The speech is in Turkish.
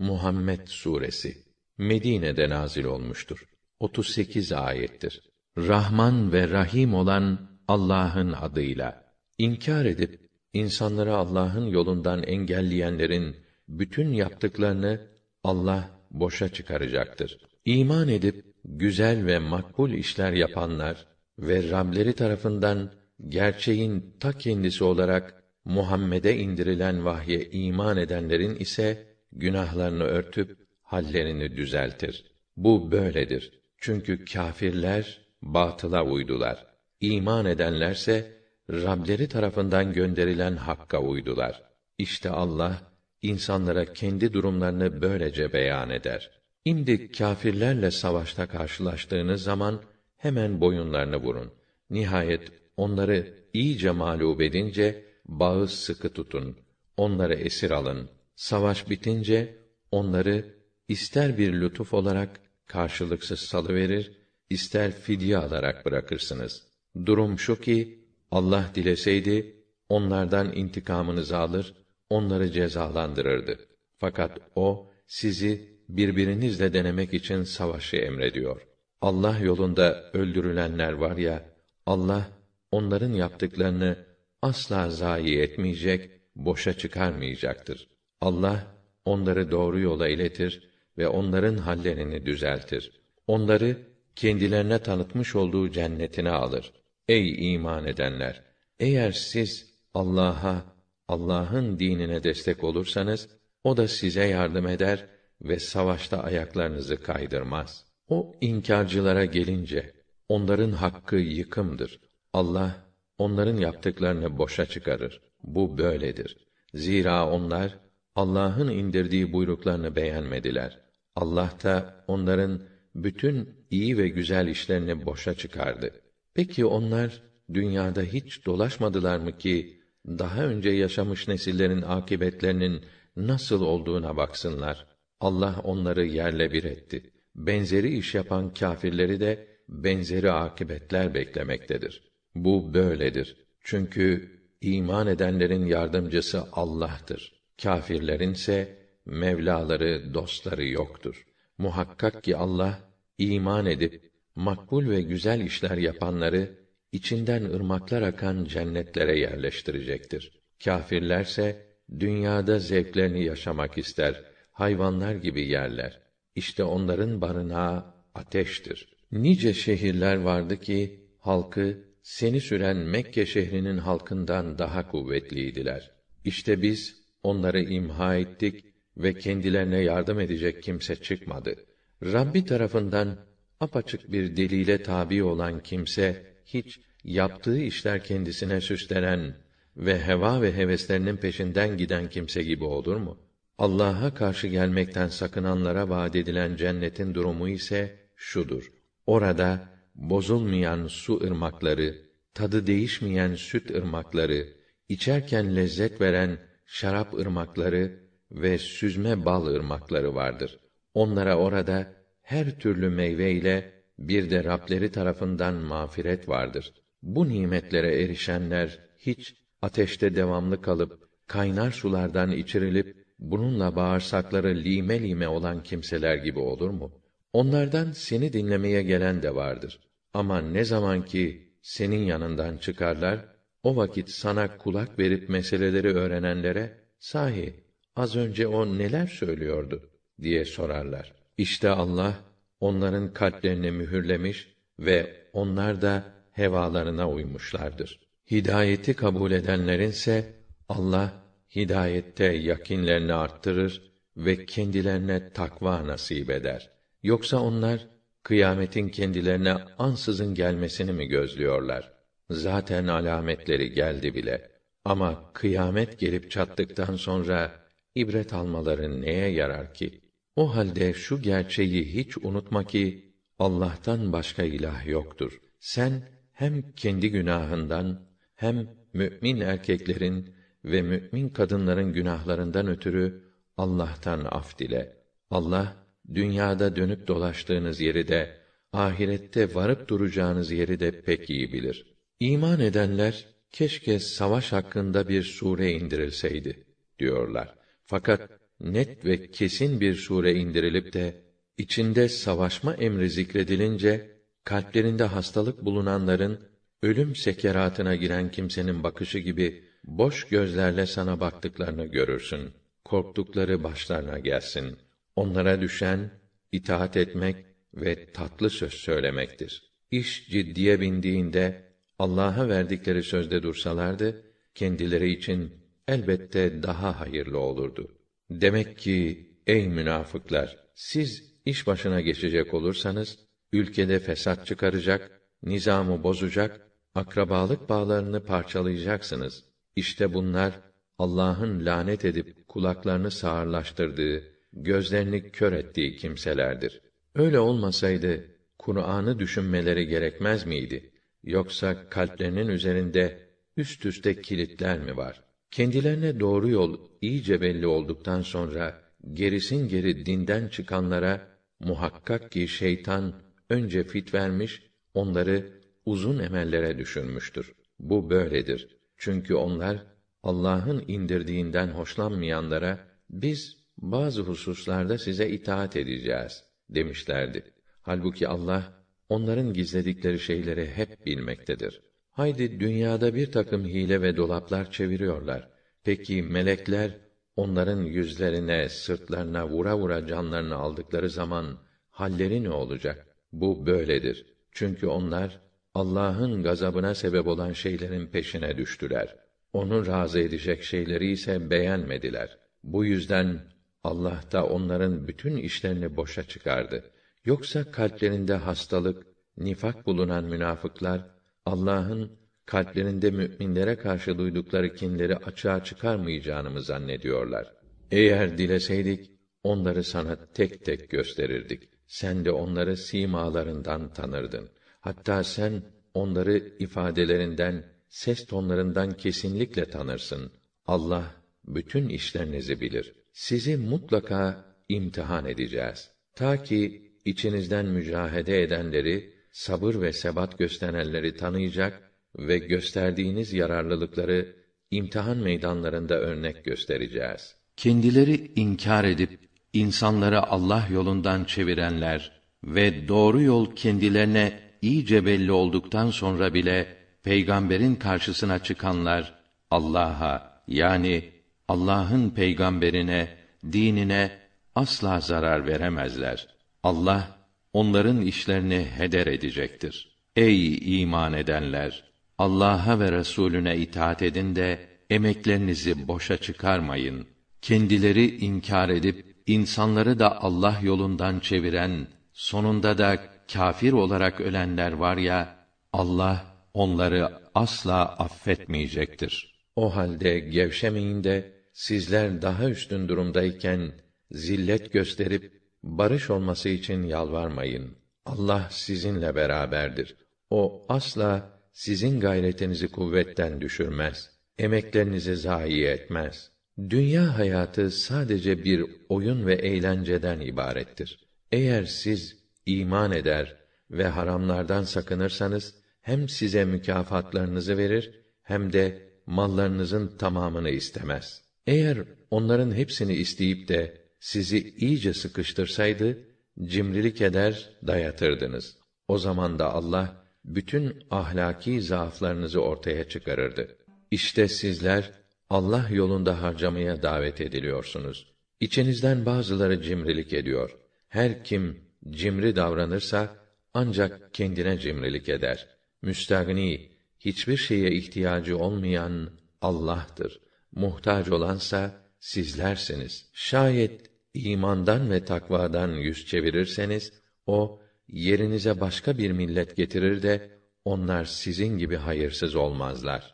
Muhammed suresi Medine'de nazil olmuştur. 38 ayettir. Rahman ve Rahim olan Allah'ın adıyla inkar edip insanları Allah'ın yolundan engelleyenlerin bütün yaptıklarını Allah boşa çıkaracaktır. İman edip güzel ve makbul işler yapanlar ve Rableri tarafından gerçeğin ta kendisi olarak Muhammed'e indirilen vahye iman edenlerin ise günahlarını örtüp hallerini düzeltir. Bu böyledir. Çünkü kâfirler batıla uydular. İman edenlerse Rableri tarafından gönderilen hakka uydular. İşte Allah insanlara kendi durumlarını böylece beyan eder. İmdi kâfirlerle savaşta karşılaştığınız zaman hemen boyunlarını vurun. Nihayet onları iyice mağlup edince bağı sıkı tutun. Onları esir alın. Savaş bitince onları ister bir lütuf olarak karşılıksız salıverir, ister fidye alarak bırakırsınız. Durum şu ki Allah dileseydi onlardan intikamınızı alır, onları cezalandırırdı. Fakat o sizi birbirinizle denemek için savaşı emrediyor. Allah yolunda öldürülenler var ya, Allah onların yaptıklarını asla zayi etmeyecek, boşa çıkarmayacaktır. Allah onları doğru yola iletir ve onların hallerini düzeltir. Onları kendilerine tanıtmış olduğu cennetine alır. Ey iman edenler! Eğer siz Allah'a, Allah'ın dinine destek olursanız, o da size yardım eder ve savaşta ayaklarınızı kaydırmaz. O inkarcılara gelince, onların hakkı yıkımdır. Allah, onların yaptıklarını boşa çıkarır. Bu böyledir. Zira onlar, Allah'ın indirdiği buyruklarını beğenmediler. Allah da onların bütün iyi ve güzel işlerini boşa çıkardı. Peki onlar dünyada hiç dolaşmadılar mı ki daha önce yaşamış nesillerin akibetlerinin nasıl olduğuna baksınlar. Allah onları yerle bir etti. Benzeri iş yapan kâfirleri de benzeri akibetler beklemektedir. Bu böyledir. Çünkü iman edenlerin yardımcısı Allah'tır. Kâfirlerin ise mevlaları, dostları yoktur. Muhakkak ki Allah iman edip makbul ve güzel işler yapanları içinden ırmaklar akan cennetlere yerleştirecektir. Kâfirlerse dünyada zevklerini yaşamak ister, hayvanlar gibi yerler. İşte onların barınağı ateştir. Nice şehirler vardı ki halkı seni süren Mekke şehrinin halkından daha kuvvetliydiler. İşte biz onları imha ettik ve kendilerine yardım edecek kimse çıkmadı. Rabbi tarafından apaçık bir delile tabi olan kimse hiç yaptığı işler kendisine süslenen ve heva ve heveslerinin peşinden giden kimse gibi olur mu? Allah'a karşı gelmekten sakınanlara vaad edilen cennetin durumu ise şudur. Orada bozulmayan su ırmakları, tadı değişmeyen süt ırmakları, içerken lezzet veren şarap ırmakları ve süzme bal ırmakları vardır. Onlara orada her türlü meyve ile bir de Rableri tarafından mağfiret vardır. Bu nimetlere erişenler hiç ateşte devamlı kalıp kaynar sulardan içirilip bununla bağırsakları lime lime olan kimseler gibi olur mu? Onlardan seni dinlemeye gelen de vardır. Ama ne zaman ki senin yanından çıkarlar, o vakit sana kulak verip meseleleri öğrenenlere, sahi, az önce o neler söylüyordu, diye sorarlar. İşte Allah, onların kalplerini mühürlemiş ve onlar da hevalarına uymuşlardır. Hidayeti kabul edenlerinse Allah hidayette yakinlerini arttırır ve kendilerine takva nasip eder. Yoksa onlar kıyametin kendilerine ansızın gelmesini mi gözlüyorlar? Zaten alametleri geldi bile. Ama kıyamet gelip çattıktan sonra ibret almaları neye yarar ki? O halde şu gerçeği hiç unutma ki Allah'tan başka ilah yoktur. Sen hem kendi günahından hem mümin erkeklerin ve mümin kadınların günahlarından ötürü Allah'tan af dile. Allah dünyada dönüp dolaştığınız yeri de ahirette varıp duracağınız yeri de pek iyi bilir. İman edenler keşke savaş hakkında bir sure indirilseydi diyorlar. Fakat net ve kesin bir sure indirilip de içinde savaşma emri zikredilince kalplerinde hastalık bulunanların ölüm sekeratına giren kimsenin bakışı gibi boş gözlerle sana baktıklarını görürsün. Korktukları başlarına gelsin. Onlara düşen itaat etmek ve tatlı söz söylemektir. İş ciddiye bindiğinde Allah'a verdikleri sözde dursalardı kendileri için elbette daha hayırlı olurdu. Demek ki ey münafıklar siz iş başına geçecek olursanız ülkede fesat çıkaracak, nizamı bozacak, akrabalık bağlarını parçalayacaksınız. İşte bunlar Allah'ın lanet edip kulaklarını sağırlaştırdığı, gözlerini kör ettiği kimselerdir. Öyle olmasaydı Kur'an'ı düşünmeleri gerekmez miydi? Yoksa kalplerinin üzerinde üst üste kilitler mi var? Kendilerine doğru yol iyice belli olduktan sonra gerisin geri dinden çıkanlara muhakkak ki şeytan önce fit vermiş, onları uzun emellere düşürmüştür. Bu böyledir. Çünkü onlar Allah'ın indirdiğinden hoşlanmayanlara biz bazı hususlarda size itaat edeceğiz demişlerdi. Halbuki Allah onların gizledikleri şeyleri hep bilmektedir. Haydi dünyada bir takım hile ve dolaplar çeviriyorlar. Peki melekler onların yüzlerine, sırtlarına vura vura canlarını aldıkları zaman halleri ne olacak? Bu böyledir. Çünkü onlar Allah'ın gazabına sebep olan şeylerin peşine düştüler. Onu razı edecek şeyleri ise beğenmediler. Bu yüzden Allah da onların bütün işlerini boşa çıkardı. Yoksa kalplerinde hastalık, nifak bulunan münafıklar Allah'ın kalplerinde müminlere karşı duydukları kinleri açığa çıkarmayacağını mı zannediyorlar? Eğer dileseydik onları sana tek tek gösterirdik. Sen de onları simalarından tanırdın. Hatta sen onları ifadelerinden, ses tonlarından kesinlikle tanırsın. Allah bütün işlerinizi bilir. Sizi mutlaka imtihan edeceğiz. Ta ki içinizden mücahede edenleri, sabır ve sebat gösterenleri tanıyacak ve gösterdiğiniz yararlılıkları imtihan meydanlarında örnek göstereceğiz. Kendileri inkar edip insanları Allah yolundan çevirenler ve doğru yol kendilerine iyice belli olduktan sonra bile peygamberin karşısına çıkanlar Allah'a yani Allah'ın peygamberine, dinine asla zarar veremezler. Allah onların işlerini heder edecektir. Ey iman edenler, Allah'a ve Resulüne itaat edin de emeklerinizi boşa çıkarmayın. Kendileri inkar edip insanları da Allah yolundan çeviren, sonunda da kâfir olarak ölenler var ya, Allah onları asla affetmeyecektir. O halde gevşemeyin de sizler daha üstün durumdayken zillet gösterip barış olması için yalvarmayın. Allah sizinle beraberdir. O asla sizin gayretinizi kuvvetten düşürmez. Emeklerinizi zayi etmez. Dünya hayatı sadece bir oyun ve eğlenceden ibarettir. Eğer siz iman eder ve haramlardan sakınırsanız hem size mükafatlarınızı verir hem de mallarınızın tamamını istemez. Eğer onların hepsini isteyip de sizi iyice sıkıştırsaydı cimrilik eder dayatırdınız. O zaman da Allah bütün ahlaki zaaflarınızı ortaya çıkarırdı. İşte sizler Allah yolunda harcamaya davet ediliyorsunuz. İçinizden bazıları cimrilik ediyor. Her kim cimri davranırsa ancak kendine cimrilik eder. Müstagni, hiçbir şeye ihtiyacı olmayan Allah'tır. Muhtaç olansa sizlersiniz. Şayet imandan ve takvadan yüz çevirirseniz o yerinize başka bir millet getirir de onlar sizin gibi hayırsız olmazlar.